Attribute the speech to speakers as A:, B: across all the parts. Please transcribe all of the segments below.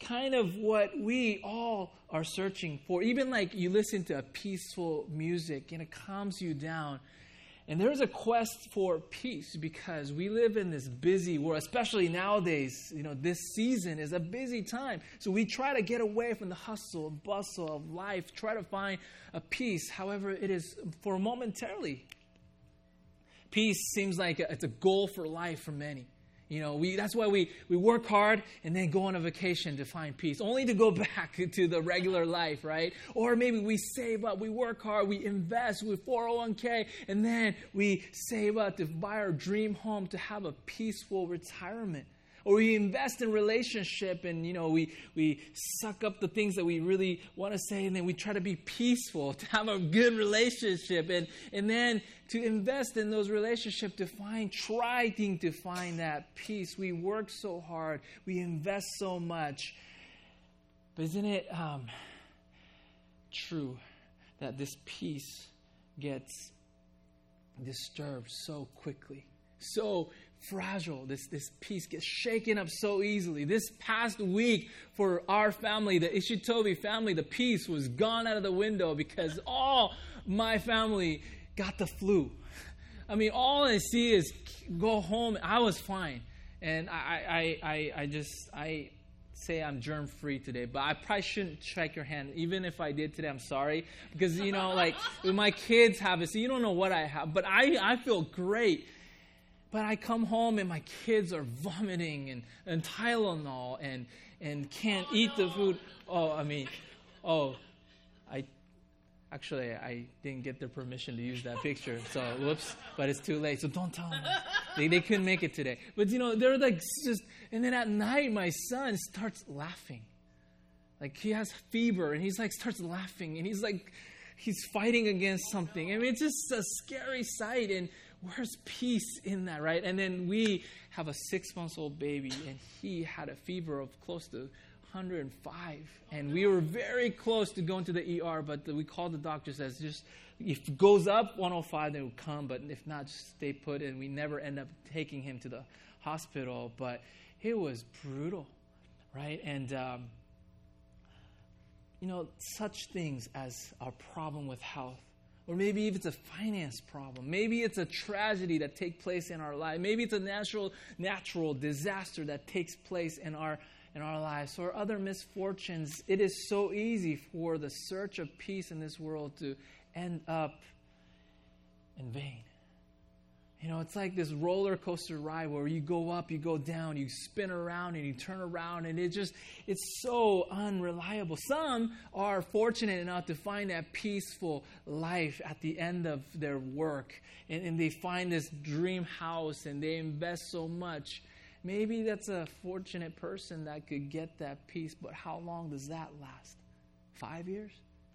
A: kind of what we all are searching for. Even like you listen to a peaceful music and it calms you down. And there's a quest for peace because we live in this busy world, especially nowadays. You know, this season is a busy time. So we try to get away from the hustle and bustle of life, try to find a peace. However, it is for momentarily. Peace seems like it's a goal for life for many. You know, we, that's why we, we work hard and then go on a vacation to find peace, only to go back to the regular life, right? Or maybe we save up, we work hard, we invest with 401k, and then we save up to buy our dream home to have a peaceful retirement or we invest in relationship and you know we, we suck up the things that we really want to say and then we try to be peaceful to have a good relationship. And, and then to invest in those relationships to find trying to find that peace. We work so hard. We invest so much. But isn't it um, true that this peace gets disturbed so quickly? So fragile. This, this peace gets shaken up so easily. This past week for our family, the Ishitobi family, the peace was gone out of the window because all my family got the flu. I mean, all I see is go home. I was fine. And I, I, I, I just, I say I'm germ free today, but I probably shouldn't shake your hand. Even if I did today, I'm sorry. Because, you know, like my kids have it, so you don't know what I have. But I, I feel great but I come home and my kids are vomiting and, and Tylenol and, and can't oh, eat no. the food. Oh, I mean, oh, I actually I didn't get their permission to use that picture. So whoops, but it's too late. So don't tell them. They, they couldn't make it today. But you know, they're like just, and then at night my son starts laughing. Like he has fever and he's like starts laughing and he's like, he's fighting against something. I mean, it's just a scary sight. And where's peace in that, right? And then we have a six months old baby, and he had a fever of close to 105. And we were very close to going to the ER, but we called the doctor, says just if it goes up 105, then will come, but if not, just stay put. And we never end up taking him to the hospital. But it was brutal, right? And, um, you know, such things as our problem with health or maybe if it's a finance problem. Maybe it's a tragedy that takes place in our life. Maybe it's a natural, natural disaster that takes place in our, in our lives or other misfortunes. It is so easy for the search of peace in this world to end up in vain. You know, it's like this roller coaster ride where you go up, you go down, you spin around, and you turn around, and it just, it's so unreliable. Some are fortunate enough to find that peaceful life at the end of their work, and, and they find this dream house and they invest so much. Maybe that's a fortunate person that could get that peace, but how long does that last? Five years?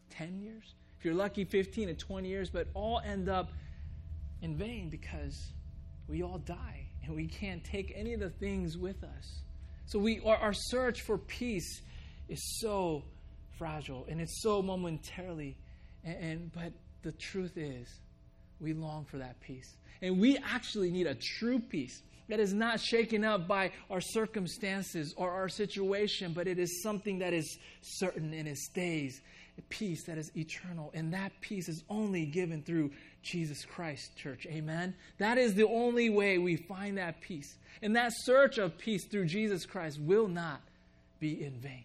A: Ten years? If you're lucky, 15 to 20 years, but all end up in vain because we all die and we can't take any of the things with us. So we our, our search for peace is so fragile and it's so momentarily and, and but the truth is we long for that peace. And we actually need a true peace that is not shaken up by our circumstances or our situation, but it is something that is certain and it stays. A peace that is eternal. And that peace is only given through Jesus Christ, church. Amen? That is the only way we find that peace. And that search of peace through Jesus Christ will not be in vain.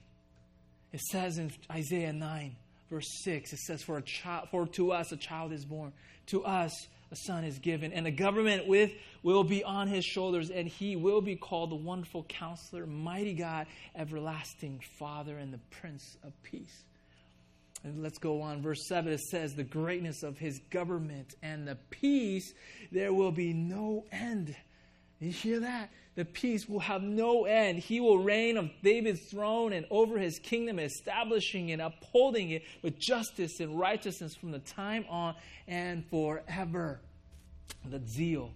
A: It says in Isaiah 9, verse 6, it says, For, a child, for to us a child is born, to us a son is given, and the government with will be on his shoulders, and he will be called the wonderful counselor, mighty God, everlasting Father, and the Prince of Peace. And let's go on. Verse 7 it says, The greatness of his government and the peace, there will be no end. You hear that? The peace will have no end. He will reign on David's throne and over his kingdom, establishing and upholding it with justice and righteousness from the time on and forever. The zeal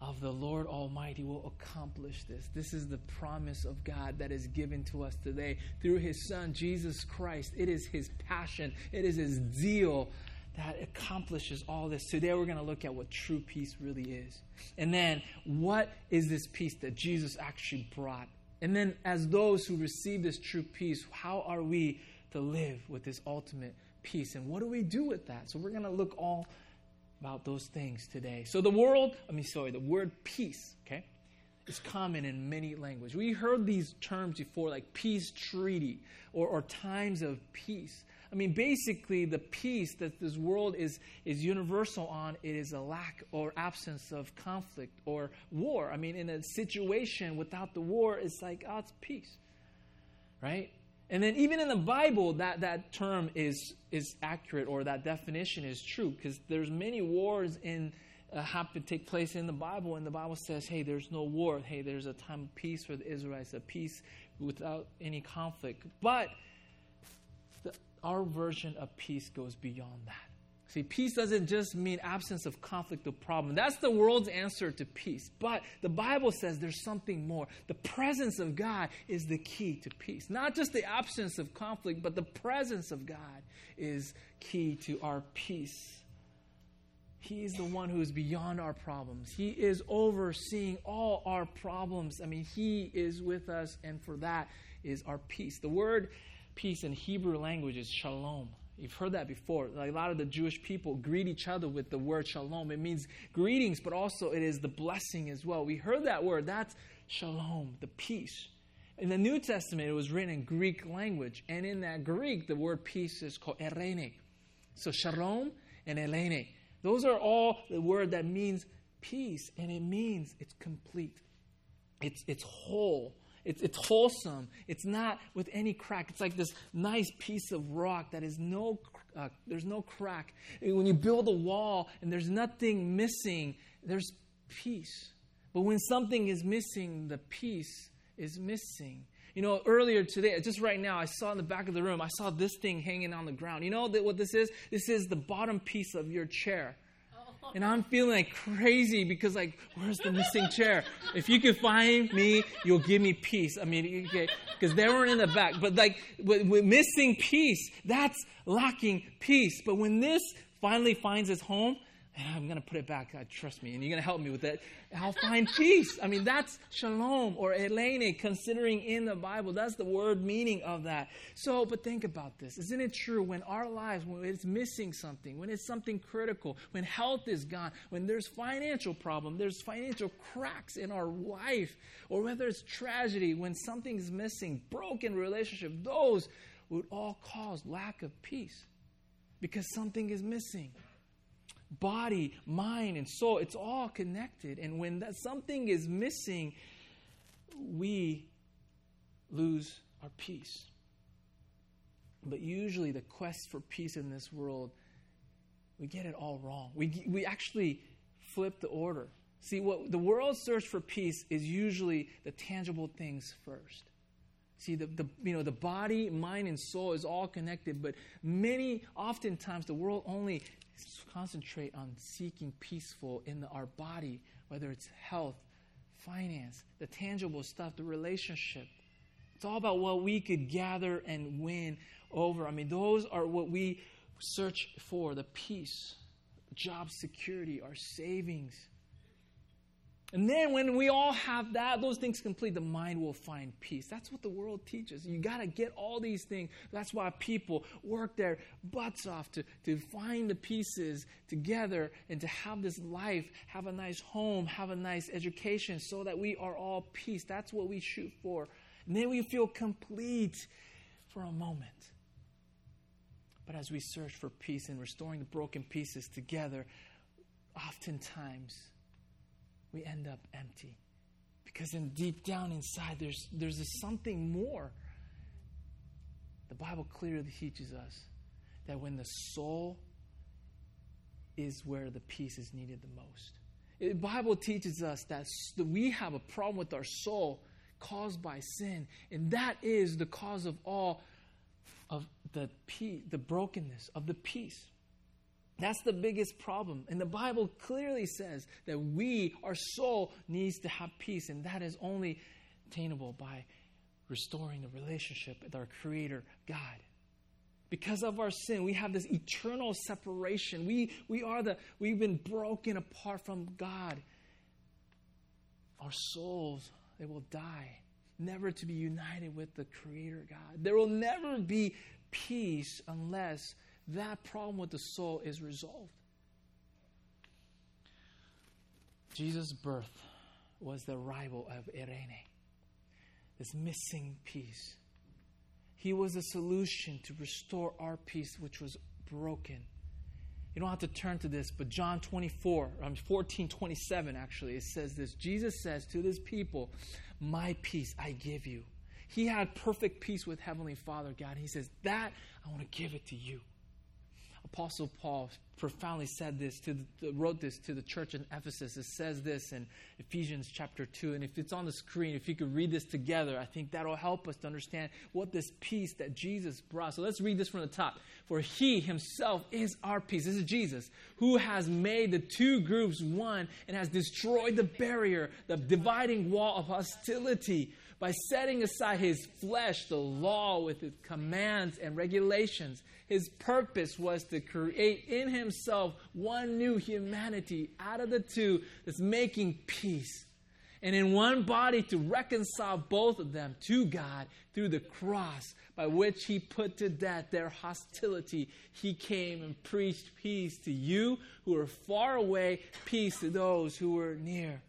A: of the Lord Almighty will accomplish this. This is the promise of God that is given to us today through His Son, Jesus Christ. It is His passion, it is His zeal that accomplishes all this. Today we're going to look at what true peace really is. And then, what is this peace that Jesus actually brought And then, as those who receive this true peace, how are we to live with this ultimate peace? And what do we do with that? So, we're going to look all about those things today. So, the world, I mean, sorry, the word peace, okay, is common in many languages. We heard these terms before, like peace treaty or, or times of peace. I mean, basically, the peace that this world is, is universal on, it is a lack or absence of conflict or war. I mean, in a situation without the war, it's like, oh, it's peace, right? And then even in the Bible, that, that term is, is accurate or that definition is true because there's many wars in uh, happen to take place in the Bible, and the Bible says, hey, there's no war. Hey, there's a time of peace for the Israelites, a peace without any conflict. But our version of peace goes beyond that. See, peace doesn't just mean absence of conflict or problem. That's the world's answer to peace. But the Bible says there's something more. The presence of God is the key to peace. Not just the absence of conflict, but the presence of God is key to our peace. He is the one who is beyond our problems. He is overseeing all our problems. I mean, He is with us, and for that is our peace. The word peace in Hebrew language is shalom. You've heard that before. Like a lot of the Jewish people greet each other with the word shalom. It means greetings, but also it is the blessing as well. We heard that word. That's shalom, the peace. In the New Testament, it was written in Greek language. And in that Greek, the word peace is called eirene. So shalom and eirene. Those are all the word that means peace. And it means it's complete. It's, it's whole. It's, it's wholesome. It's not with any crack. It's like this nice piece of rock that is no, uh, there's no crack. When you build a wall and there's nothing missing, there's peace. But when something is missing, the peace is missing. You know, earlier today, just right now, I saw in the back of the room, I saw this thing hanging on the ground. You know what this is? This is the bottom piece of your chair and I'm feeling like crazy because like, where's the missing chair? If you can find me, you'll give me peace. I mean, okay, because they weren't in the back. But like, with, with missing peace, that's lacking peace. But when this finally finds its home, Ah, I'm going to put it back. God, trust me. And you're going to help me with that. I'll find peace. I mean, that's shalom or eirene, considering in the Bible. That's the word meaning of that. So, but think about this. Isn't it true when our lives, when it's missing something, when it's something critical, when health is gone, when there's financial problem, there's financial cracks in our life, or whether it's tragedy, when something's missing, broken relationship, those would all cause lack of peace because something is missing body, mind, and soul. It's all connected. And when that something is missing, we lose our peace. But usually, the quest for peace in this world, we get it all wrong. We, we actually flip the order. See, what the world's search for peace is usually the tangible things first. See, the, the, you know, the body, mind, and soul is all connected, but many, oftentimes, the world only concentrate on seeking peaceful in our body, whether it's health, finance, the tangible stuff, the relationship. It's all about what we could gather and win over. I mean, those are what we search for the peace, job security, our savings, and then when we all have that, those things complete, the mind will find peace. That's what the world teaches. You got to get all these things. That's why people work their butts off to, to find the pieces together and to have this life, have a nice home, have a nice education so that we are all peace. That's what we shoot for. And then we feel complete for a moment. But as we search for peace and restoring the broken pieces together, oftentimes we end up empty. Because in deep down inside, there's, there's something more. The Bible clearly teaches us that when the soul is where the peace is needed the most. The Bible teaches us that we have a problem with our soul caused by sin, and that is the cause of all of the peace, the brokenness of the peace. That's the biggest problem. And the Bible clearly says that we, our soul, needs to have peace, and that is only attainable by restoring the relationship with our Creator, God. Because of our sin, we have this eternal separation. We, we are the, we've been broken apart from God. Our souls, they will die. never to be united with the Creator God. There will never be peace unless that problem with the soul is resolved. Jesus' birth was the arrival of Eirene, this missing piece. He was the solution to restore our peace, which was broken. You don't have to turn to this, but John 24, um, 14, 27, actually, it says this. Jesus says to this people, My peace I give you. He had perfect peace with Heavenly Father God. He says, That I want to give it to you. Apostle Paul profoundly said this to the, wrote this to the church in Ephesus. It says this in Ephesians chapter 2. And if it's on the screen, if you could read this together, I think that'll help us to understand what this peace that Jesus brought. So let's read this from the top. For he himself is our peace. This is Jesus, who has made the two groups one and has destroyed the barrier, the dividing wall of hostility by setting aside his flesh, the law with its commands and regulations. His purpose was to create in himself one new humanity out of the two that's making peace. And in one body to reconcile both of them to God through the cross by which he put to death their hostility. He came and preached peace to you who are far away, peace to those who are near.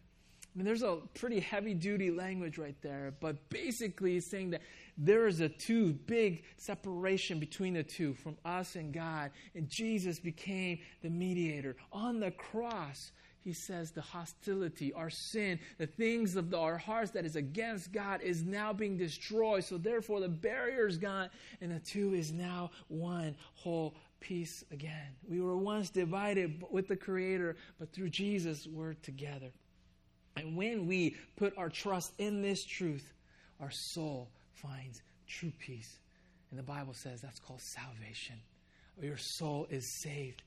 A: I mean, there's a pretty heavy duty language right there, but basically, saying that there is a too big separation between the two from us and God, and Jesus became the mediator. On the cross, he says the hostility, our sin, the things of the, our hearts that is against God is now being destroyed. So therefore, the barrier is gone, and the two is now one whole piece again. We were once divided with the Creator, but through Jesus, we're together. And when we put our trust in this truth, our soul finds true peace. And the Bible says that's called salvation. Your soul is saved.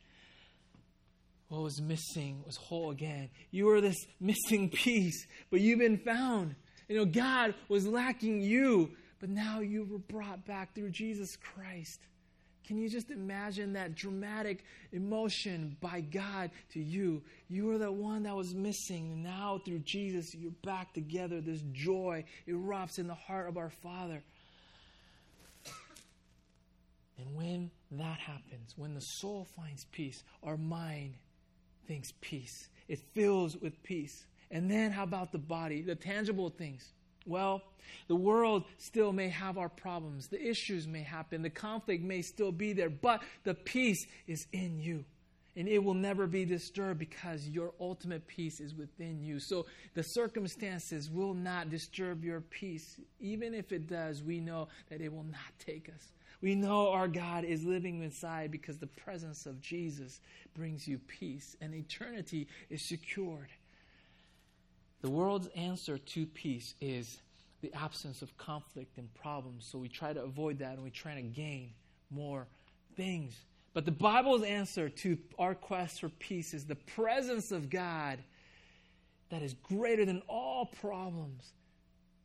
A: What was missing was whole again. You were this missing piece, but you've been found. You know, God was lacking you, but now you were brought back through Jesus Christ. Can you just imagine that dramatic emotion by God to you? You were the one that was missing. Now, through Jesus, you're back together. This joy erupts in the heart of our Father. And when that happens, when the soul finds peace, our mind thinks peace. It fills with peace. And then, how about the body, the tangible things? Well, the world still may have our problems. The issues may happen. The conflict may still be there, but the peace is in you. And it will never be disturbed because your ultimate peace is within you. So the circumstances will not disturb your peace. Even if it does, we know that it will not take us. We know our God is living inside because the presence of Jesus brings you peace, and eternity is secured. The world's answer to peace is the absence of conflict and problems. So we try to avoid that and we try to gain more things. But the Bible's answer to our quest for peace is the presence of God that is greater than all problems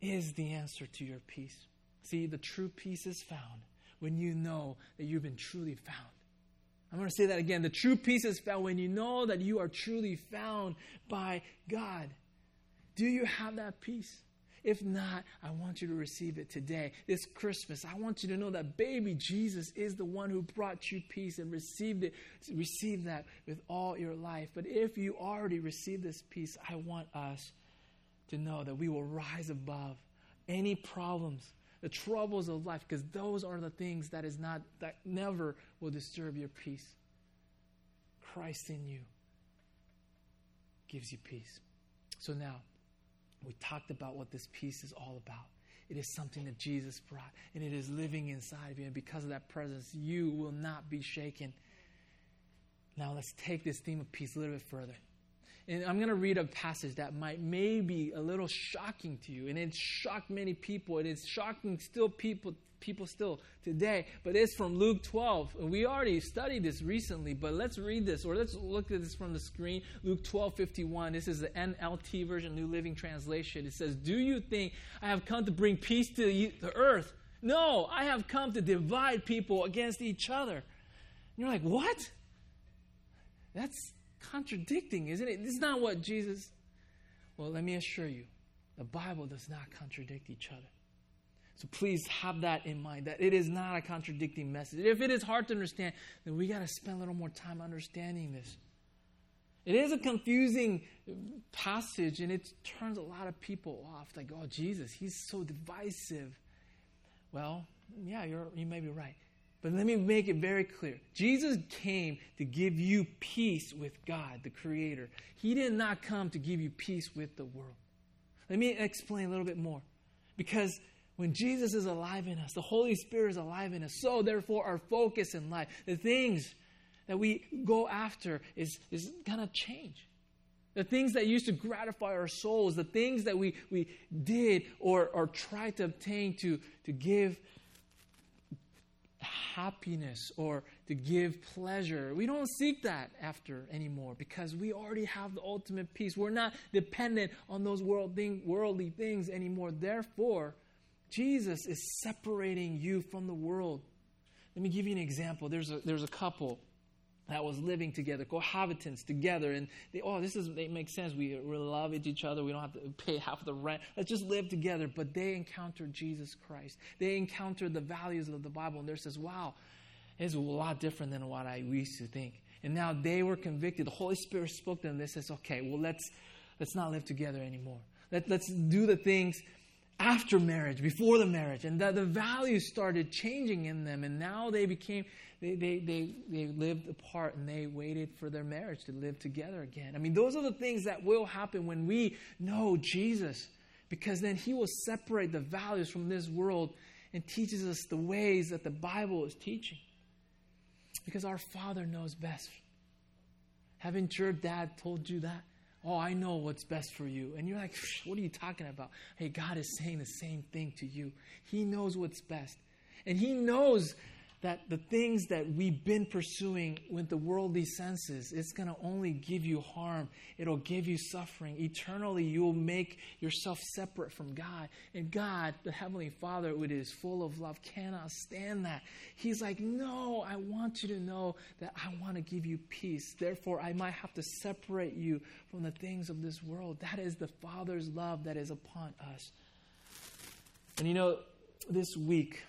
A: is the answer to your peace. See, the true peace is found when you know that you've been truly found. I'm going to say that again. The true peace is found when you know that you are truly found by God. Do you have that peace? If not, I want you to receive it today. This Christmas, I want you to know that baby Jesus is the one who brought you peace and received it. Receive that with all your life. But if you already received this peace, I want us to know that we will rise above any problems, the troubles of life, because those are the things that is not that never will disturb your peace. Christ in you gives you peace. So now, we talked about what this peace is all about. It is something that Jesus brought, and it is living inside of you. And because of that presence, you will not be shaken. Now, let's take this theme of peace a little bit further. And I'm going to read a passage that might maybe a little shocking to you. And it shocked many people. And It is shocking still people people still today. But it's from Luke 12. And we already studied this recently, but let's read this or let's look at this from the screen. Luke 12 51. This is the NLT version, New Living Translation. It says, Do you think I have come to bring peace to the earth? No, I have come to divide people against each other. And you're like, What? That's contradicting, isn't it? This is not what Jesus. Well, let me assure you The Bible does not contradict each other. So please have that in mind that it is not a contradicting message. If it is hard to understand, then we got to spend a little more time understanding this. It is a confusing passage and it turns a lot of people off. Like, oh, Jesus, he's so divisive. Well, yeah, you may be right. But let me make it very clear. Jesus came to give you peace with God, the Creator. He did not come to give you peace with the world. Let me explain a little bit more. Because when Jesus is alive in us, the Holy Spirit is alive in us. So, therefore, our focus in life, the things that we go after, is, is going to change. The things that used to gratify our souls, the things that we, we did or, or tried to obtain to, to give happiness or to give pleasure. We don't seek that after anymore because we already have the ultimate peace. We're not dependent on those world thing, worldly things anymore. Therefore, Jesus is separating you from the world. Let me give you an example. There's a, there's a couple that was living together, cohabitants together, and they, oh, this is it makes sense. We, we love each other. We don't have to pay half the rent. Let's just live together. But they encountered Jesus Christ. They encountered the values of the Bible, and they says, wow, it's a lot different than what I used to think. And now they were convicted. The Holy Spirit spoke to them. They says, okay, well let's let's not live together anymore. Let, let's do the things after marriage, before the marriage. And the, the values started changing in them. And now they became, they, they, they, they lived apart and they waited for their marriage to live together again. I mean, those are the things that will happen when we know Jesus. Because then he will separate the values from this world and teaches us the ways that the Bible is teaching. Because our Father knows best. Haven't your dad told you that? Oh, I know what's best for you. And you're like, what are you talking about? Hey, God is saying the same thing to you. He knows what's best. And He knows that the things that we've been pursuing with the worldly senses, it's going to only give you harm. It'll give you suffering. Eternally, you'll make yourself separate from God. And God, the Heavenly Father, who is full of love, cannot stand that. He's like, No, I want you to know that I want to give you peace. Therefore, I might have to separate you from the things of this world. That is the Father's love that is upon us. And you know, this week,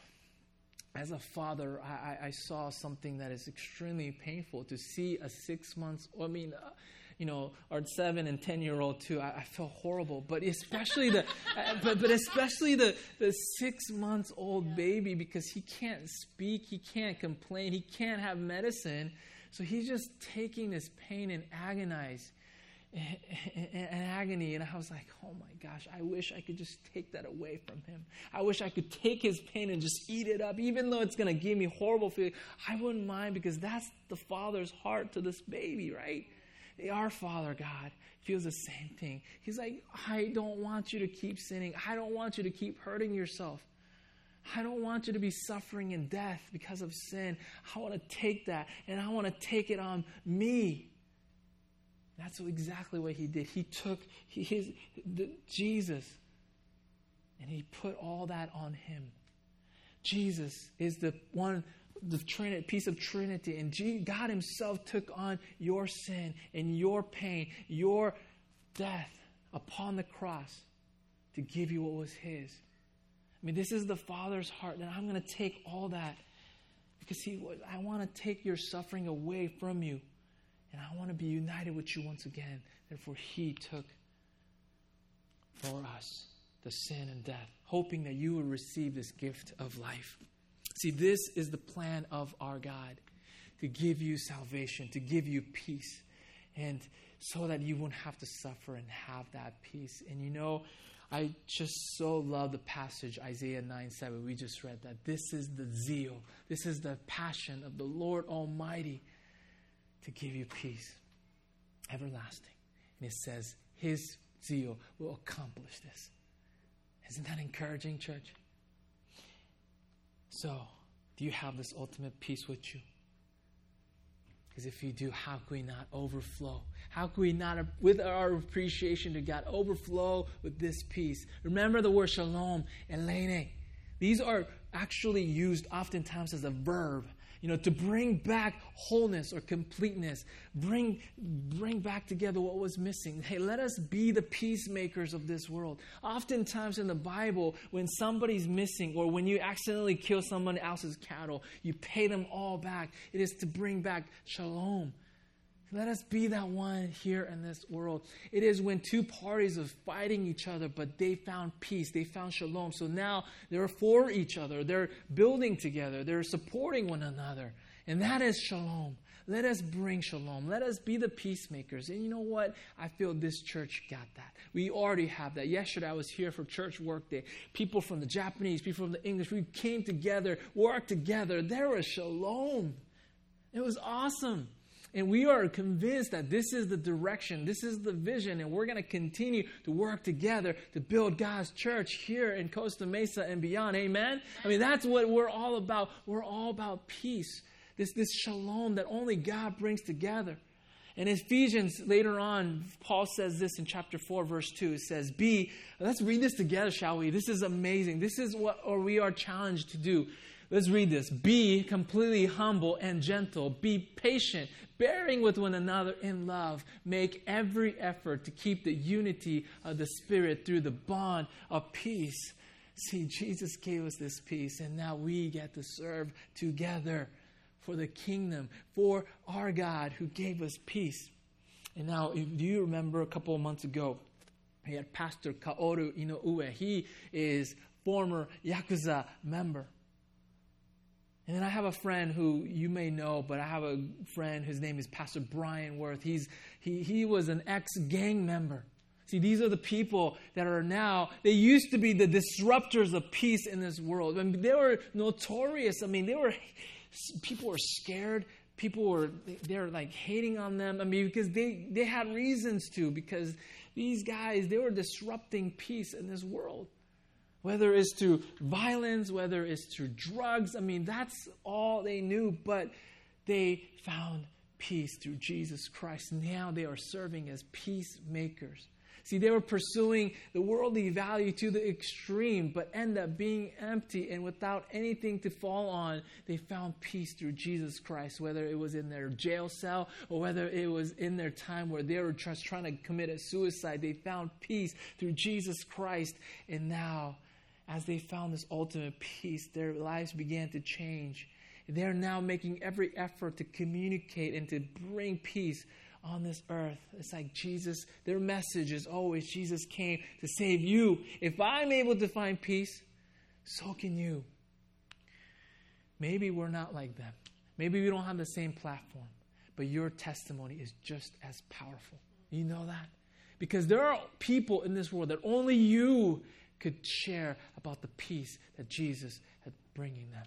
A: as a father, I, I, saw something that is extremely painful to see a six months, I mean, uh, you know, our seven and ten year old too. I, I felt horrible, but especially the, uh, but but especially the the six months old baby because he can't speak, he can't complain, he can't have medicine, so he's just taking this pain and agonize and agony. And I was like, oh my gosh, I wish I could just take that away from him. I wish I could take his pain and just eat it up, even though it's going to give me horrible feeling. I wouldn't mind because that's the father's heart to this baby, right? Our Father God feels the same thing. He's like, I don't want you to keep sinning. I don't want you to keep hurting yourself. I don't want you to be suffering in death because of sin. I want to take that and I want to take it on me. That's exactly what he did. He took his, the, Jesus and he put all that on him. Jesus is the one, the Trinity, piece of Trinity, and God Himself took on your sin and your pain, your death upon the cross to give you what was His. I mean, this is the Father's heart, and I'm going to take all that because He, I want to take your suffering away from you. And I want to be united with you once again. Therefore, He took for us the sin and death, hoping that you would receive this gift of life. See, this is the plan of our God to give you salvation, to give you peace, and so that you won't have to suffer and have that peace. And you know, I just so love the passage, Isaiah 9 7. We just read that. This is the zeal, this is the passion of the Lord Almighty to give you peace everlasting. And it says, His zeal will accomplish this. Isn't that encouraging, church? So, do you have this ultimate peace with you? Because if you do, how can we not overflow? How can we not, with our appreciation to God, overflow with this peace? Remember the word shalom, and eirene. These are actually used oftentimes as a verb you know, to bring back wholeness or completeness, bring, bring back together what was missing. Hey, let us be the peacemakers of this world. Oftentimes in the Bible, when somebody's missing or when you accidentally kill someone else's cattle, you pay them all back. It is to bring back shalom. Let us be that one here in this world. It is when two parties are fighting each other, but they found peace, they found shalom. So now they're for each other, they're building together, they're supporting one another. And that is shalom. Let us bring shalom. Let us be the peacemakers. And you know what? I feel this church got that. We already have that. Yesterday I was here for church work day. People from the Japanese, people from the English, we came together, worked together. There was shalom. It was awesome. And we are convinced that this is the direction, this is the vision, and we're going to continue to work together to build God's church here in Costa Mesa and beyond. Amen? I mean, that's what we're all about. We're all about peace, this, this shalom that only God brings together. In Ephesians, later on, Paul says this in chapter 4, verse 2. It says, Be, let's read this together, shall we? This is amazing. This is what or we are challenged to do. Let's read this. Be completely humble and gentle. Be patient, bearing with one another in love. Make every effort to keep the unity of the Spirit through the bond of peace. See, Jesus gave us this peace, and now we get to serve together for the kingdom, for our God who gave us peace. And now, if you remember a couple of months ago, we had Pastor Kaoru Inoue. He is former Yakuza member. And then I have a friend who you may know, but I have a friend, his name is Pastor Brian Worth. He's, he, he was an ex gang member. See, these are the people that are now, they used to be the disruptors of peace in this world. I mean, they were notorious. I mean, they were, people were scared. People were, they're like hating on them. I mean, because they, they had reasons to, because these guys, they were disrupting peace in this world whether it's through violence, whether it's through drugs. I mean, that's all they knew, but they found peace through Jesus Christ. Now they are serving as peacemakers. See, they were pursuing the worldly value to the extreme, but end up being empty and without anything to fall on. They found peace through Jesus Christ, whether it was in their jail cell or whether it was in their time where they were just trying to commit a suicide. They found peace through Jesus Christ, and now as they found this ultimate peace, their lives began to change. They're now making every effort to communicate and to bring peace on this earth. It's like Jesus, their message is always Jesus came to save you. If I'm able to find peace, so can you. Maybe we're not like them. Maybe we don't have the same platform, but your testimony is just as powerful. You know that? Because there are people in this world that only you could share about the peace that Jesus had bringing them.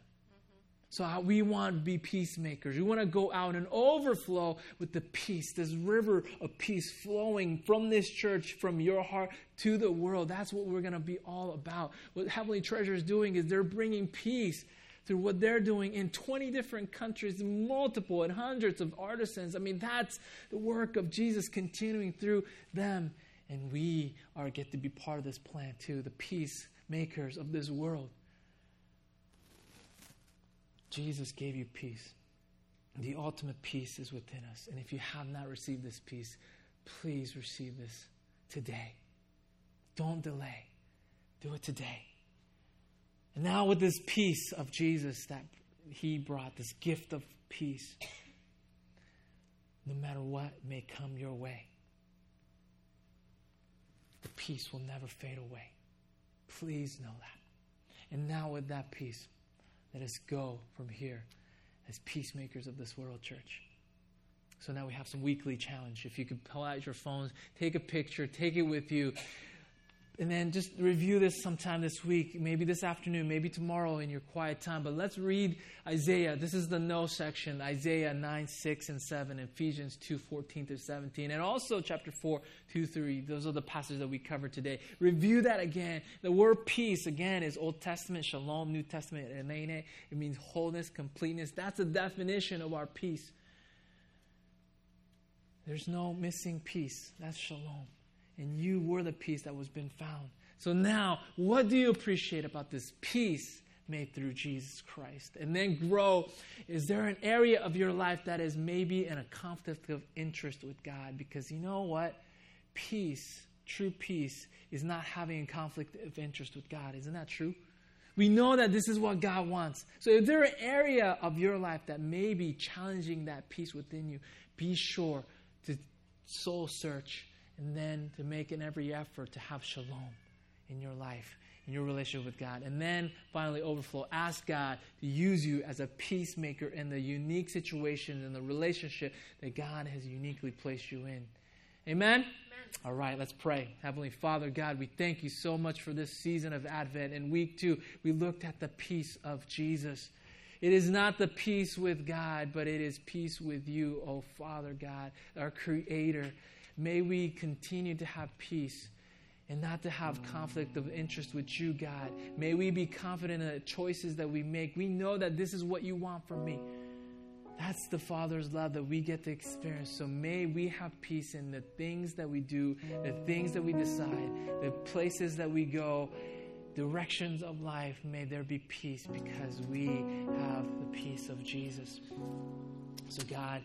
A: So we want to be peacemakers. We want to go out and overflow with the peace, this river of peace flowing from this church, from your heart to the world. That's what we're going to be all about. What Heavenly Treasure is doing is they're bringing peace through what they're doing in 20 different countries, multiple and hundreds of artisans. I mean, that's the work of Jesus continuing through them. And we are get to be part of this plan too, the peacemakers of this world. Jesus gave you peace. The ultimate peace is within us. And if you have not received this peace, please receive this today. Don't delay. Do it today. And now, with this peace of Jesus that He brought, this gift of peace, no matter what may come your way, the peace will never fade away. Please know that. And now, with that peace, let us go from here as peacemakers of this world, church. So now we have some weekly challenge. If you could pull out your phones, take a picture, take it with you and then just review this sometime this week, maybe this afternoon, maybe tomorrow in your quiet time. But let's read Isaiah. This is the no section Isaiah 9, 6, and 7, Ephesians 2, 14 through 17, and also chapter 4, 2, 3. Those are the passages that we covered today. Review that again. The word peace, again, is Old Testament, shalom, New Testament, eirene. It means wholeness, completeness. That's the definition of our peace. There's no missing peace. That's shalom and you were the peace that was been found. So now, what do you appreciate about this peace made through Jesus Christ. And then grow. Is there an area of your life that is maybe in a conflict of interest with God? Because you know what? Peace, true peace, is not having a conflict of interest with God. Isn't that true? We know that this is what God wants. So if there an area of your life that may be challenging that peace within you, be sure to soul search and then to make an every effort to have shalom in your life, in your relationship with God. And then finally, overflow. Ask God to use you as a peacemaker in the unique situation and the relationship that God has uniquely placed you in. Amen? All right, let's pray. Heavenly Father, God, we thank you so much for this season of Advent. In week two, we looked at the peace of Jesus. It is not the peace with God, but it is peace with you, O oh Father God, our Creator. May we continue to have peace and not to have conflict of interest with you, God. May we be confident in the choices that we make. We know that this is what you want from me. That's the Father's love that we get to experience. So may we have peace in the things that we do, the things that we decide, the places that we go, directions of life. May there be peace because we have the peace of Jesus. So, God,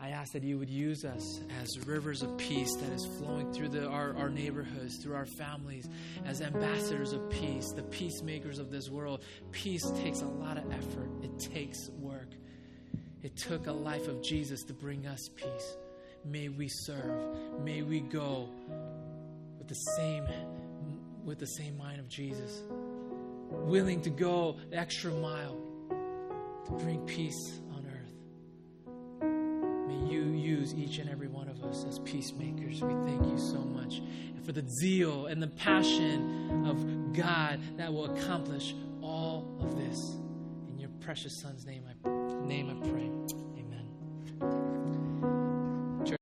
A: I ask that you would use us as rivers of peace that is flowing through the, our, our neighborhoods, through our families, as ambassadors of peace, the peacemakers of this world. Peace takes a lot of effort, it takes work. It took a life of Jesus to bring us peace. May we serve. May we go with the same with the same mind of Jesus. Willing to go the extra mile to bring peace you use each and every one of us as peacemakers. We thank you so much for the zeal and the passion of God that will accomplish all of this. In your precious Son's name, I name I pray. Amen.